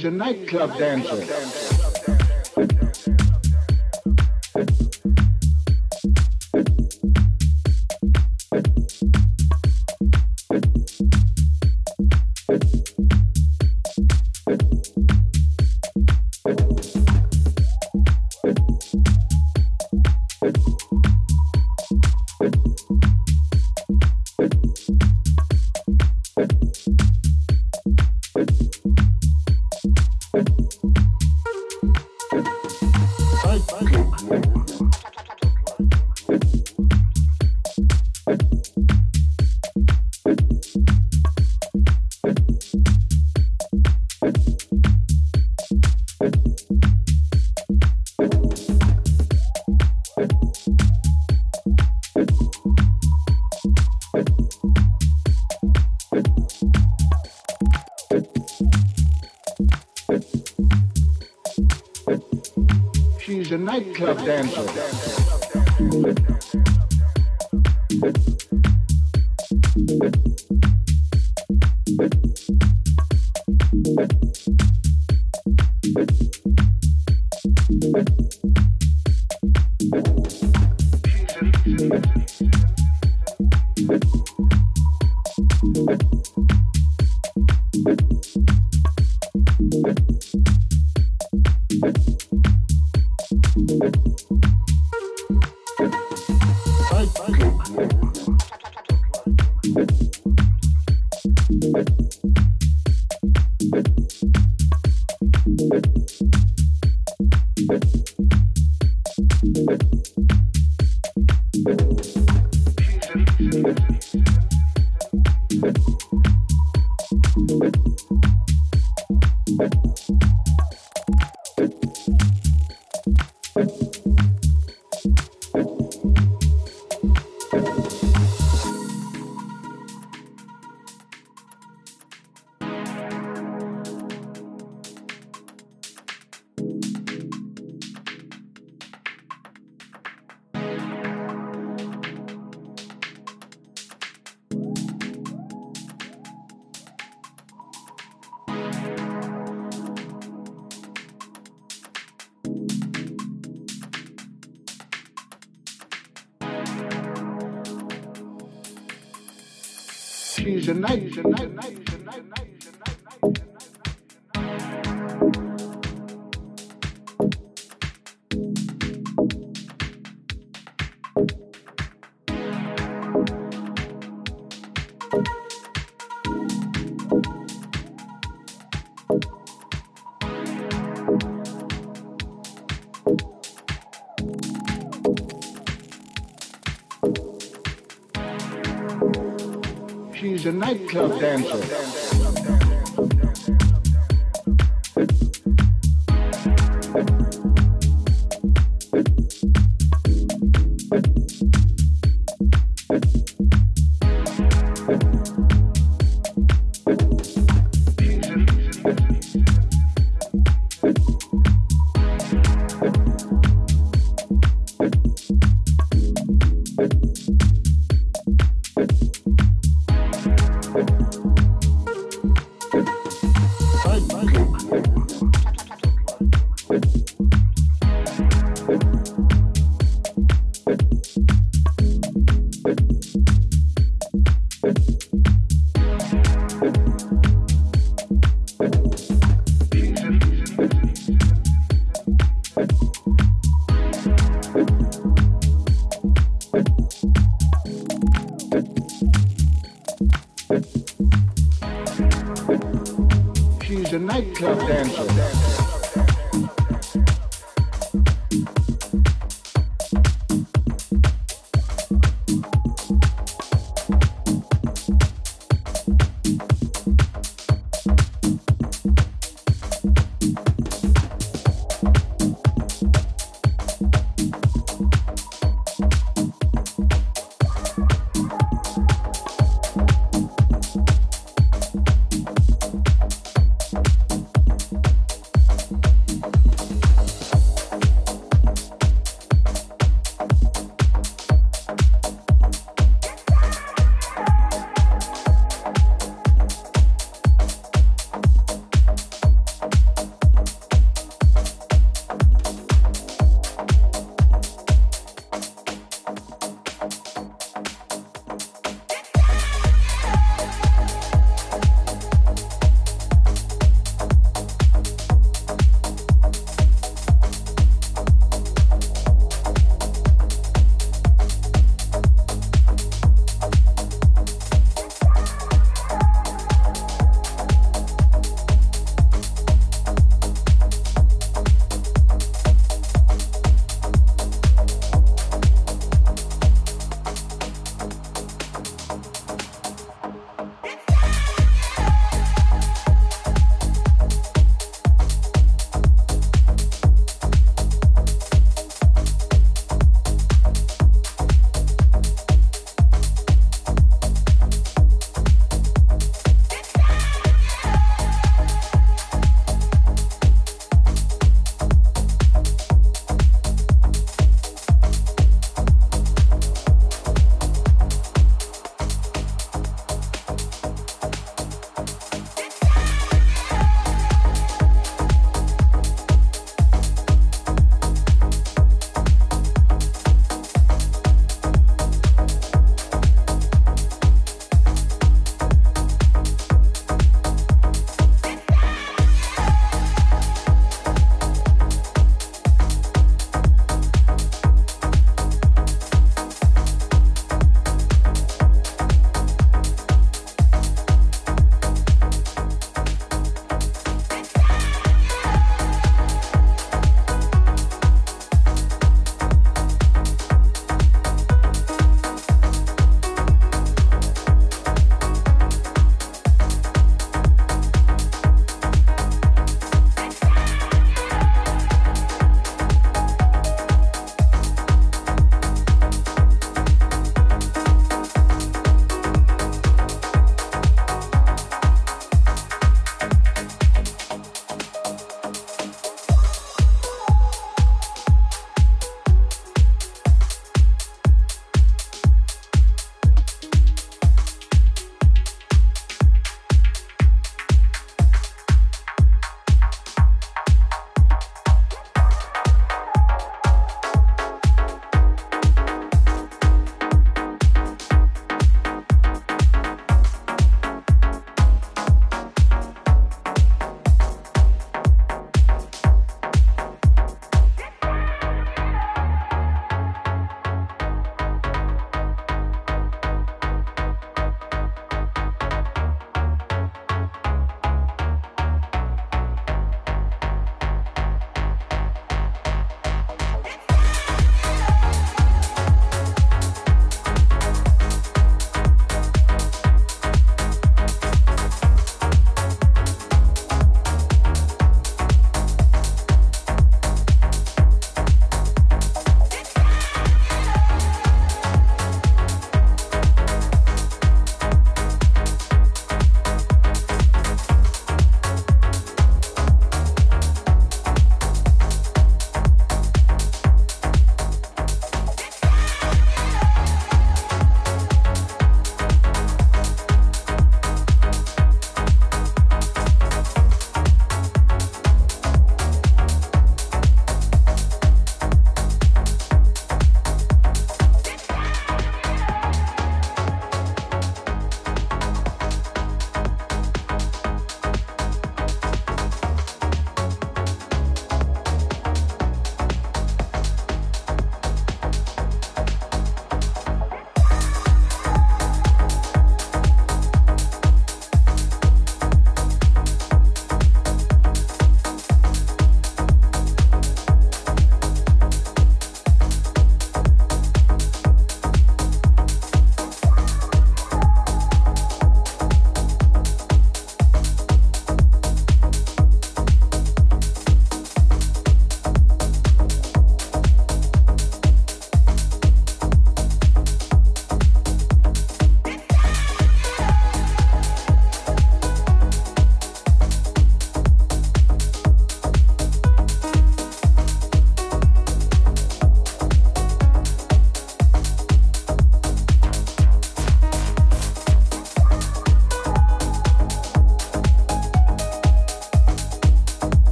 She's a nightclub dancer. Nightclub dancer. She's a night, night, a nightclub dancer.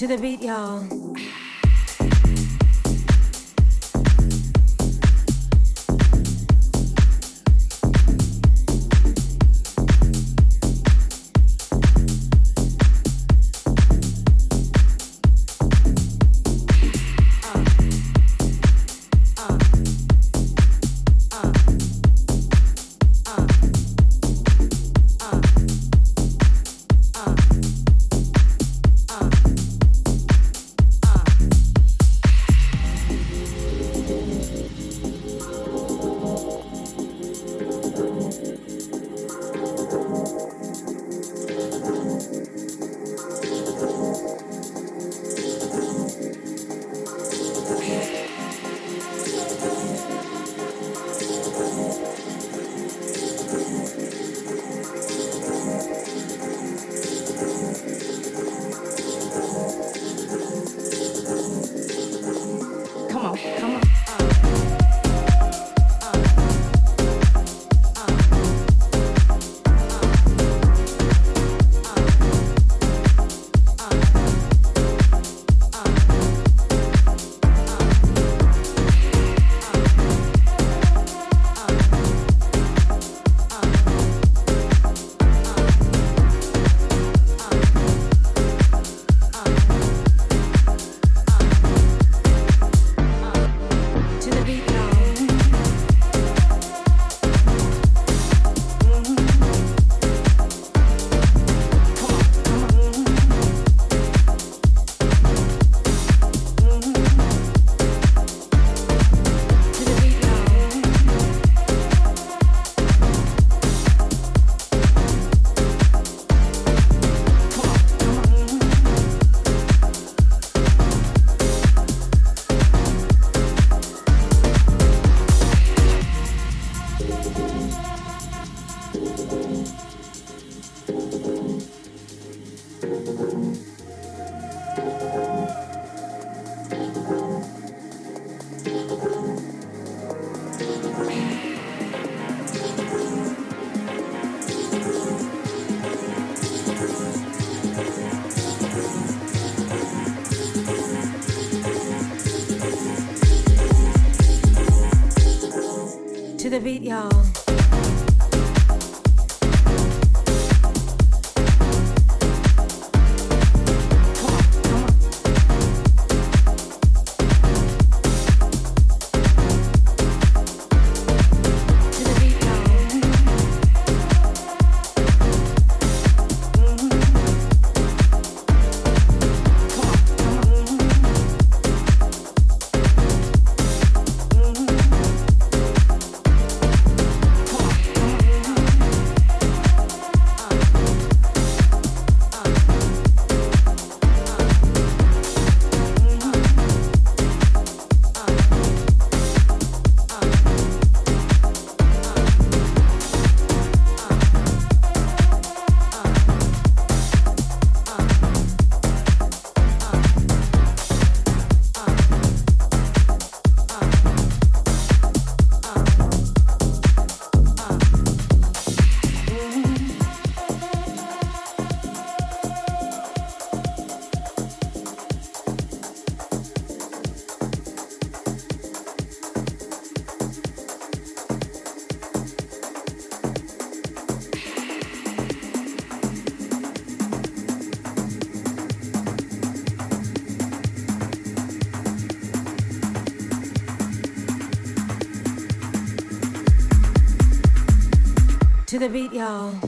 To the beat, y'all. The beat, y'all.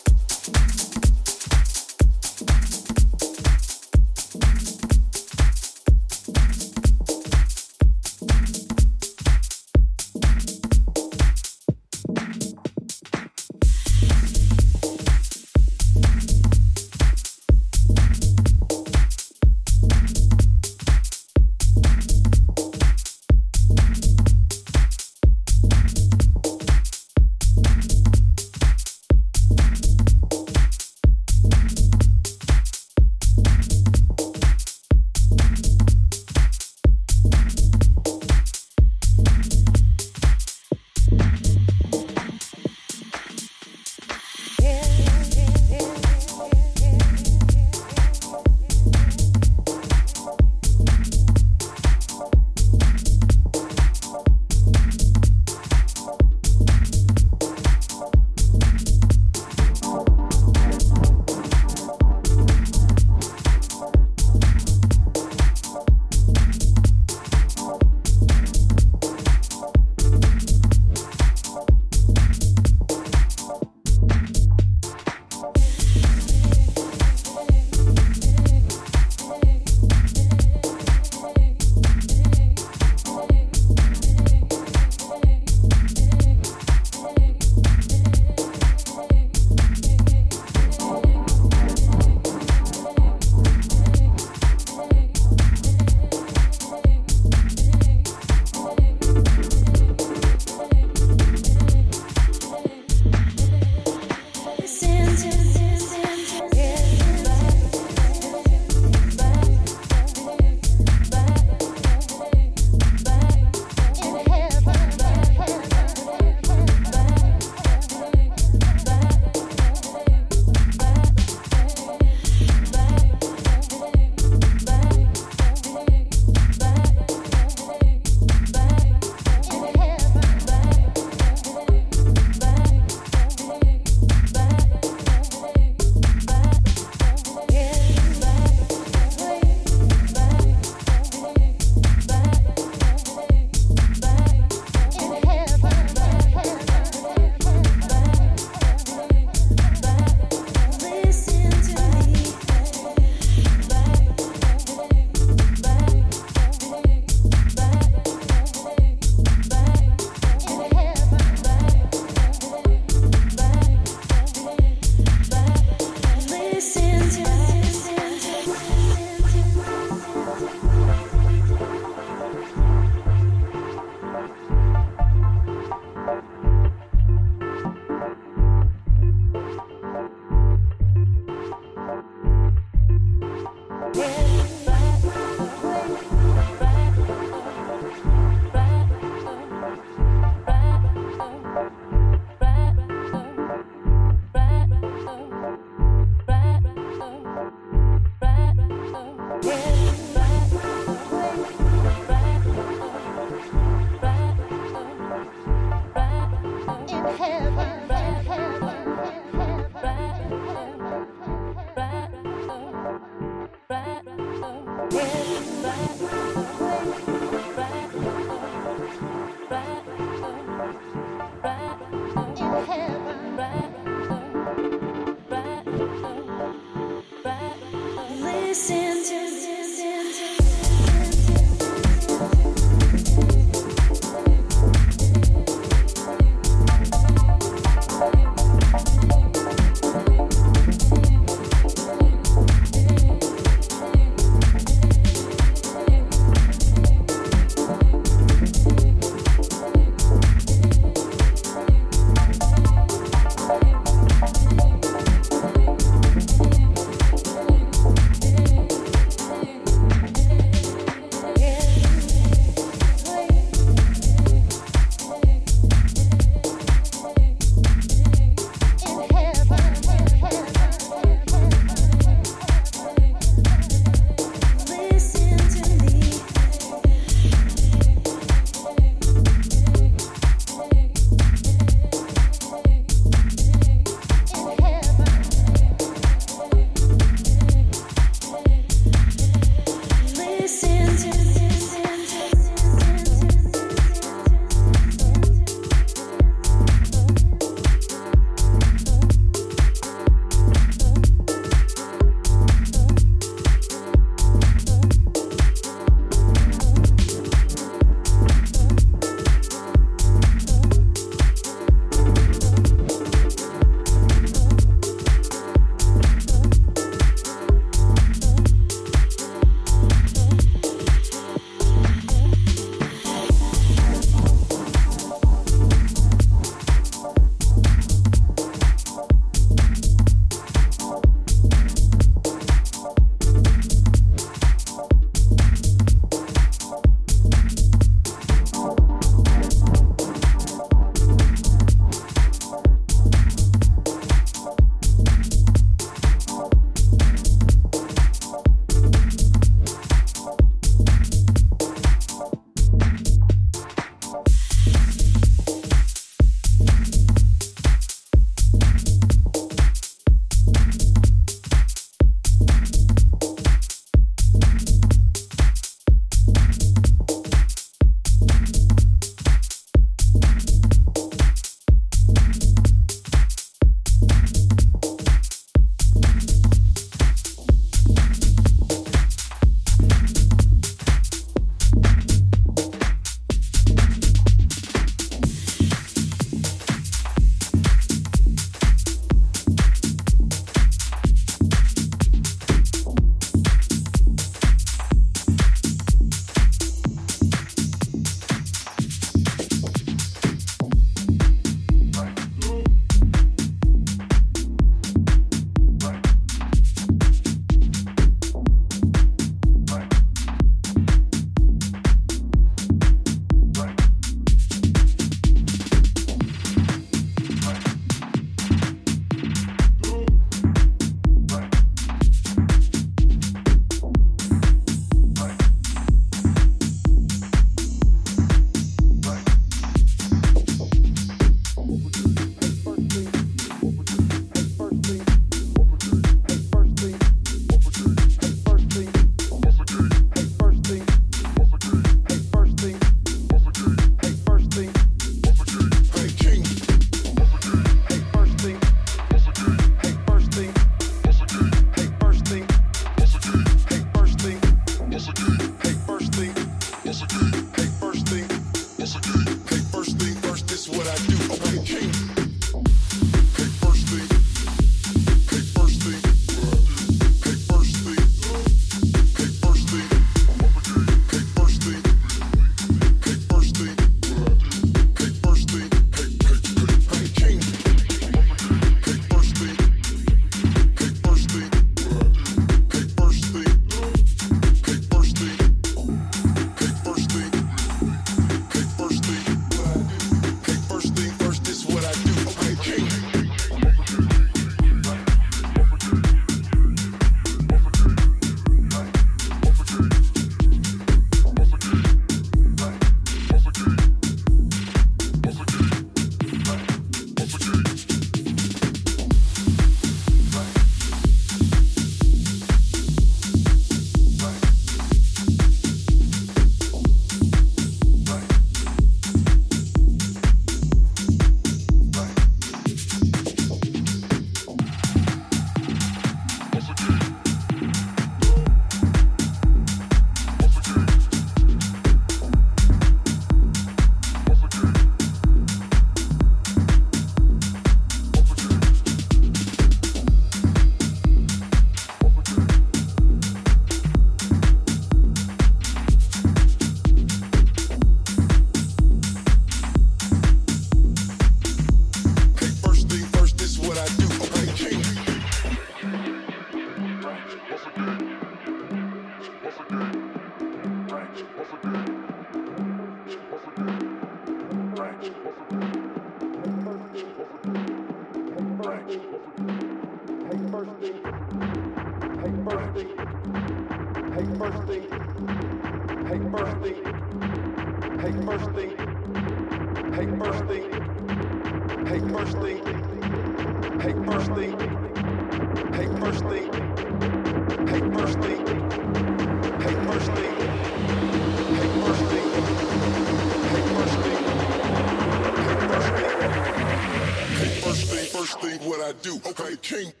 Gonna do?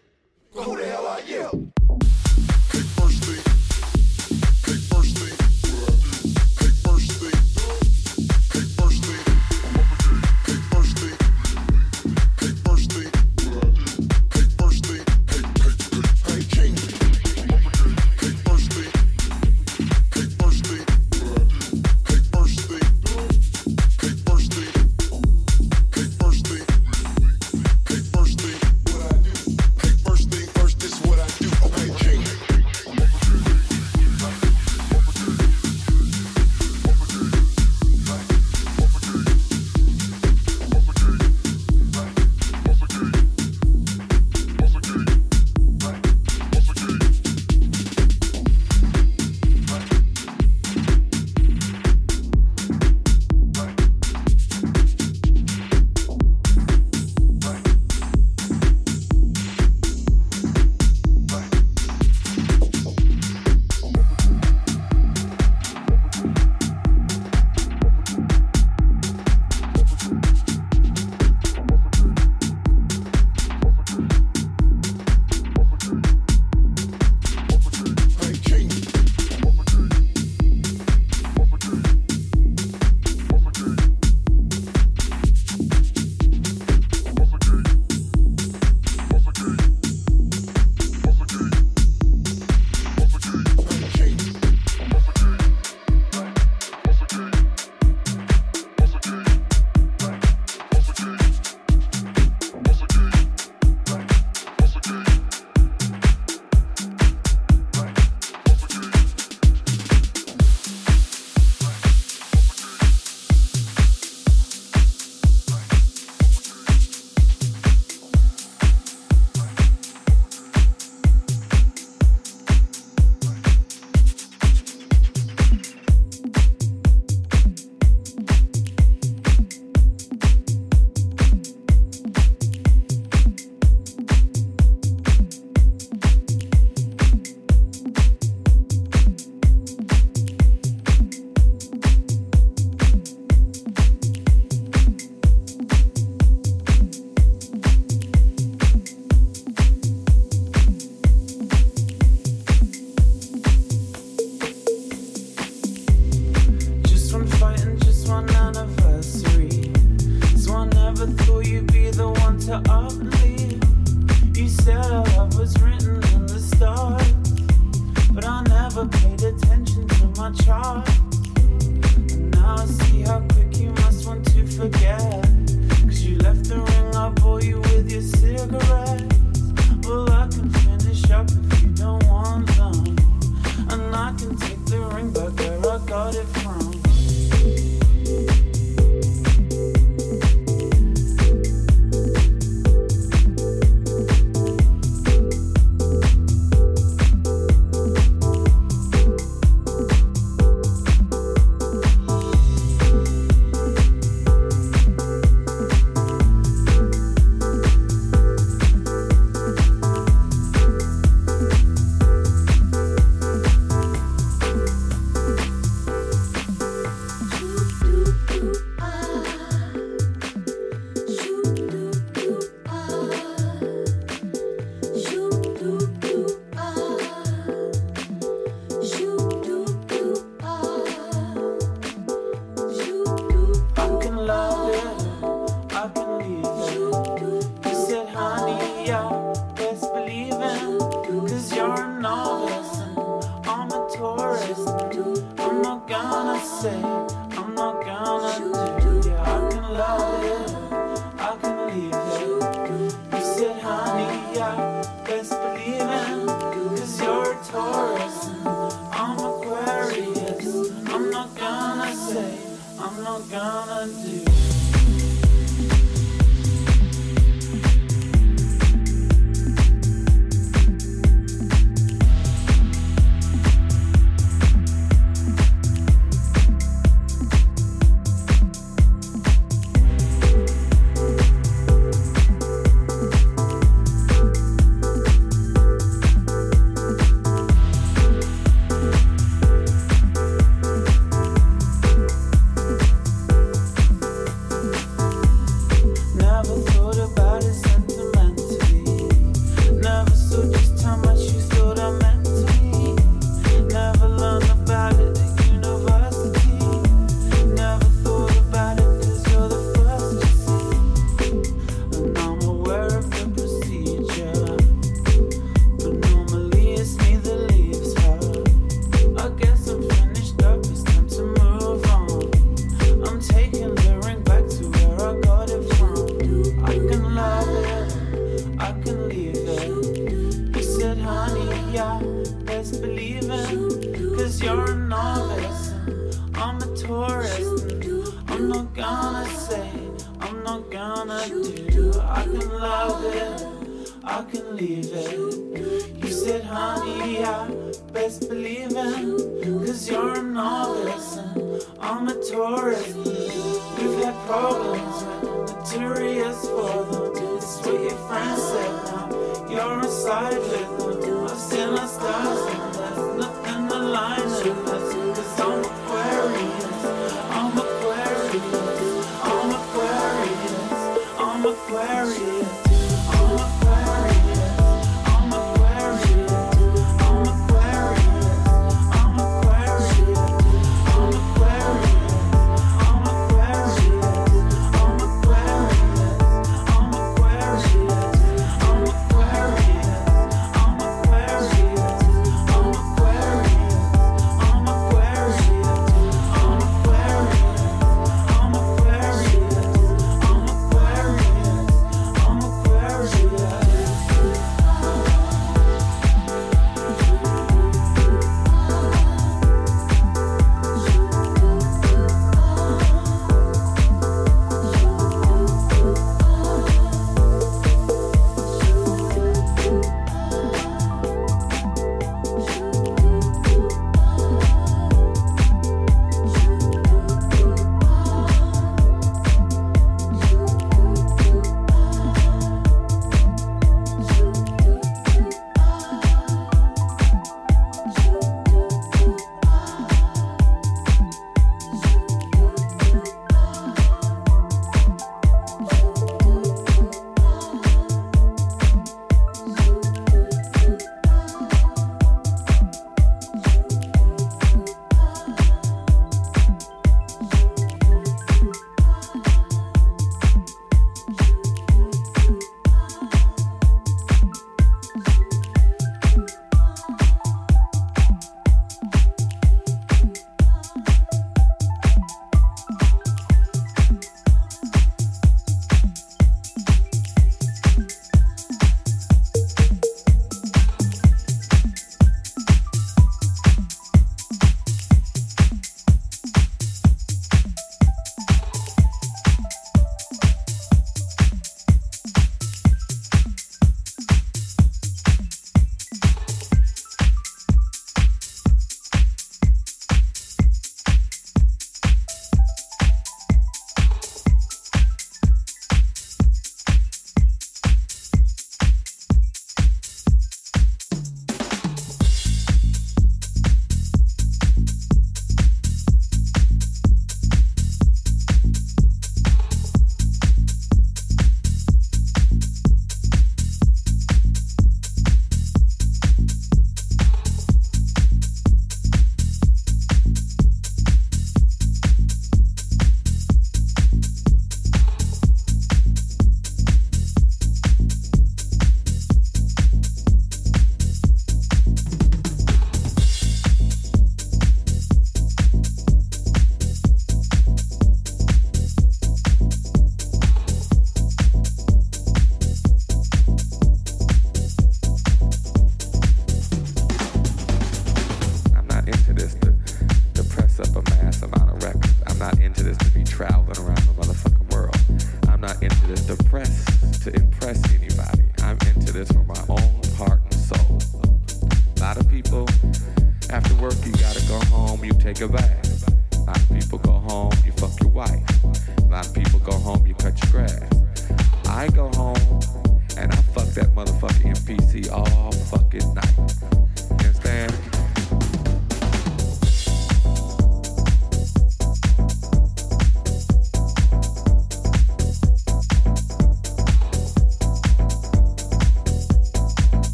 I do. I can love it, I can leave it. You said, honey, I best believe it. Cause you're a novice and I'm a tourist. We've had problems with materials for them. It's what your friends said now. You're a side with them. I've seen the stars and there's nothing aligned.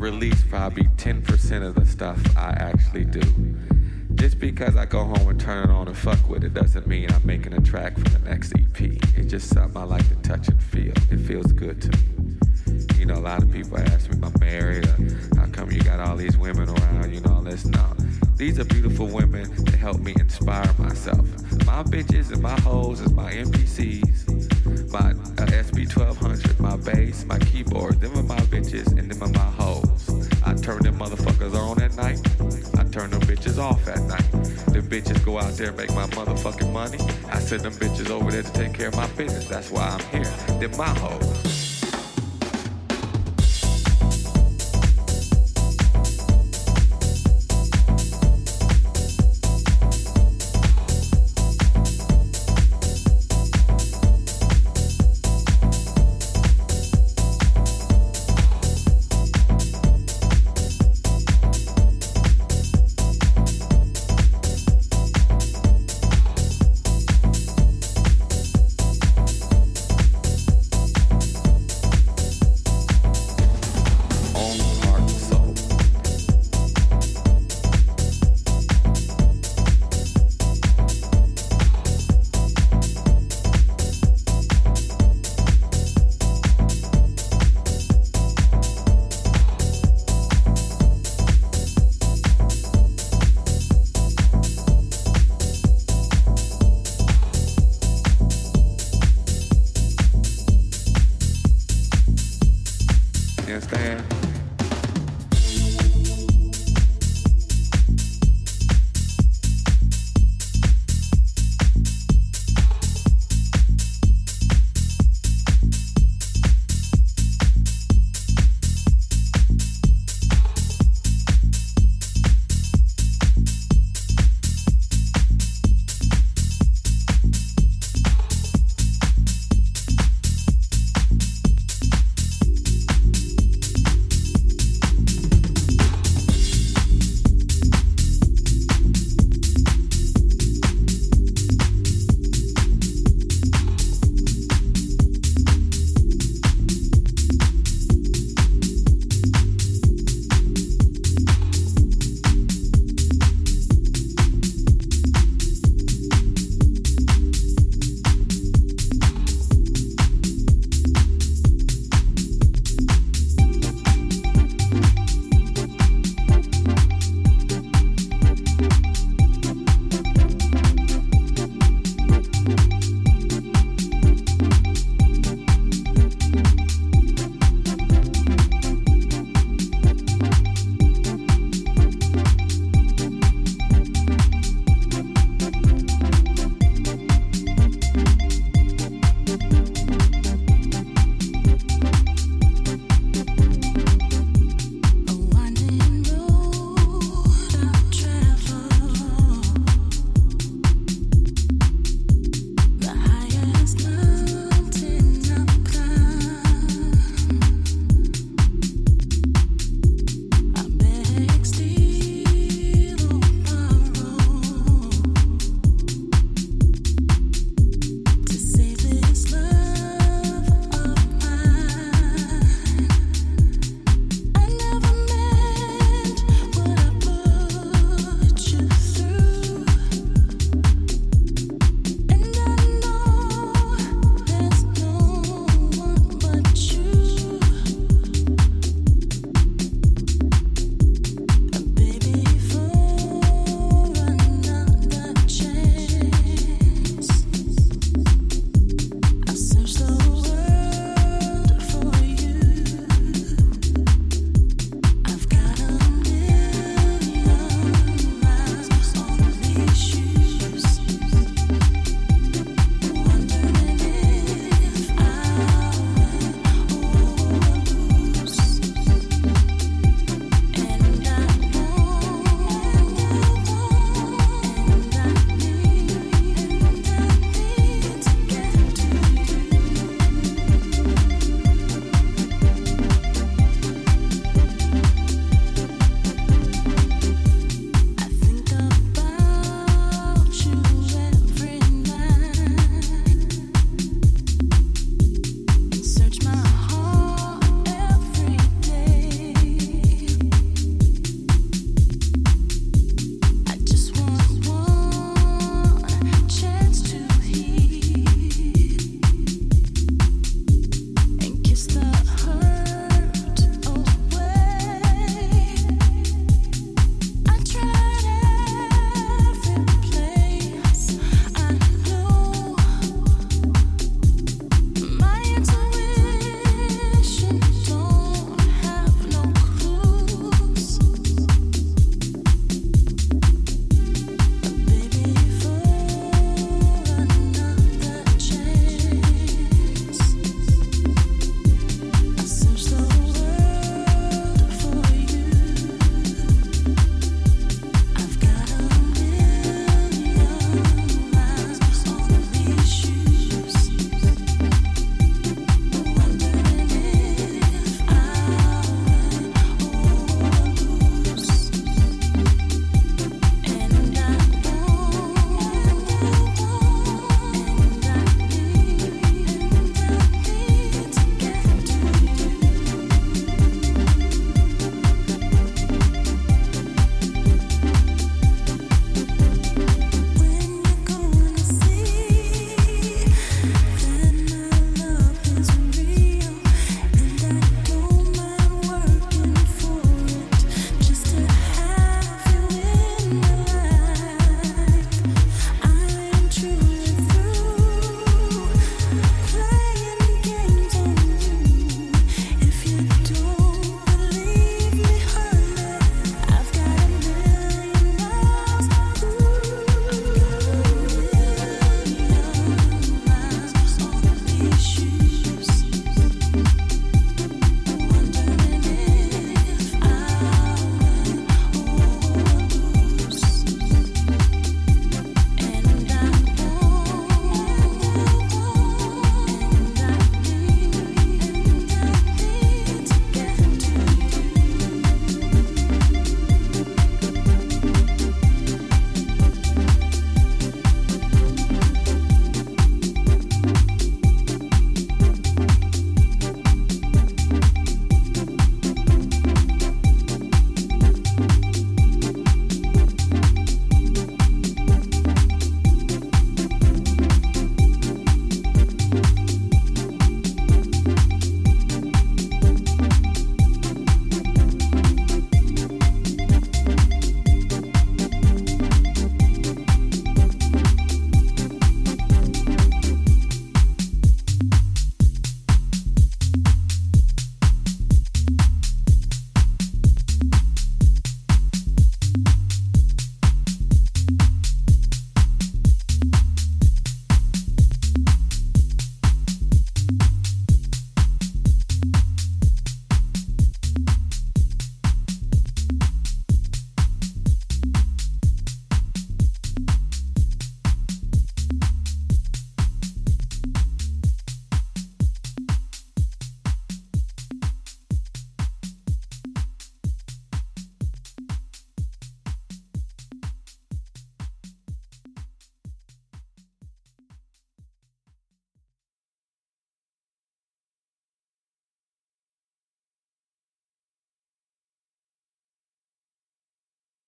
release probably 10% of the stuff I actually do. Just because I go home and turn it on and fuck with it doesn't mean I'm making a track for the next EP. tomorrow.